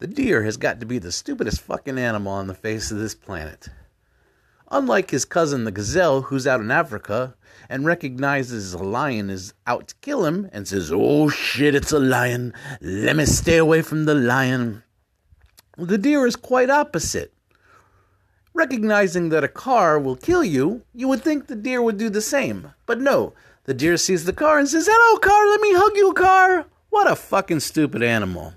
The deer has got to be the stupidest fucking animal on the face of this planet. Unlike his cousin the gazelle, who's out in Africa and recognizes a lion is out to kill him and says, Oh shit, it's a lion. Let me stay away from the lion. The deer is quite opposite. Recognizing that a car will kill you, you would think the deer would do the same. But no, the deer sees the car and says, Hello, car, let me hug you, car. What a fucking stupid animal.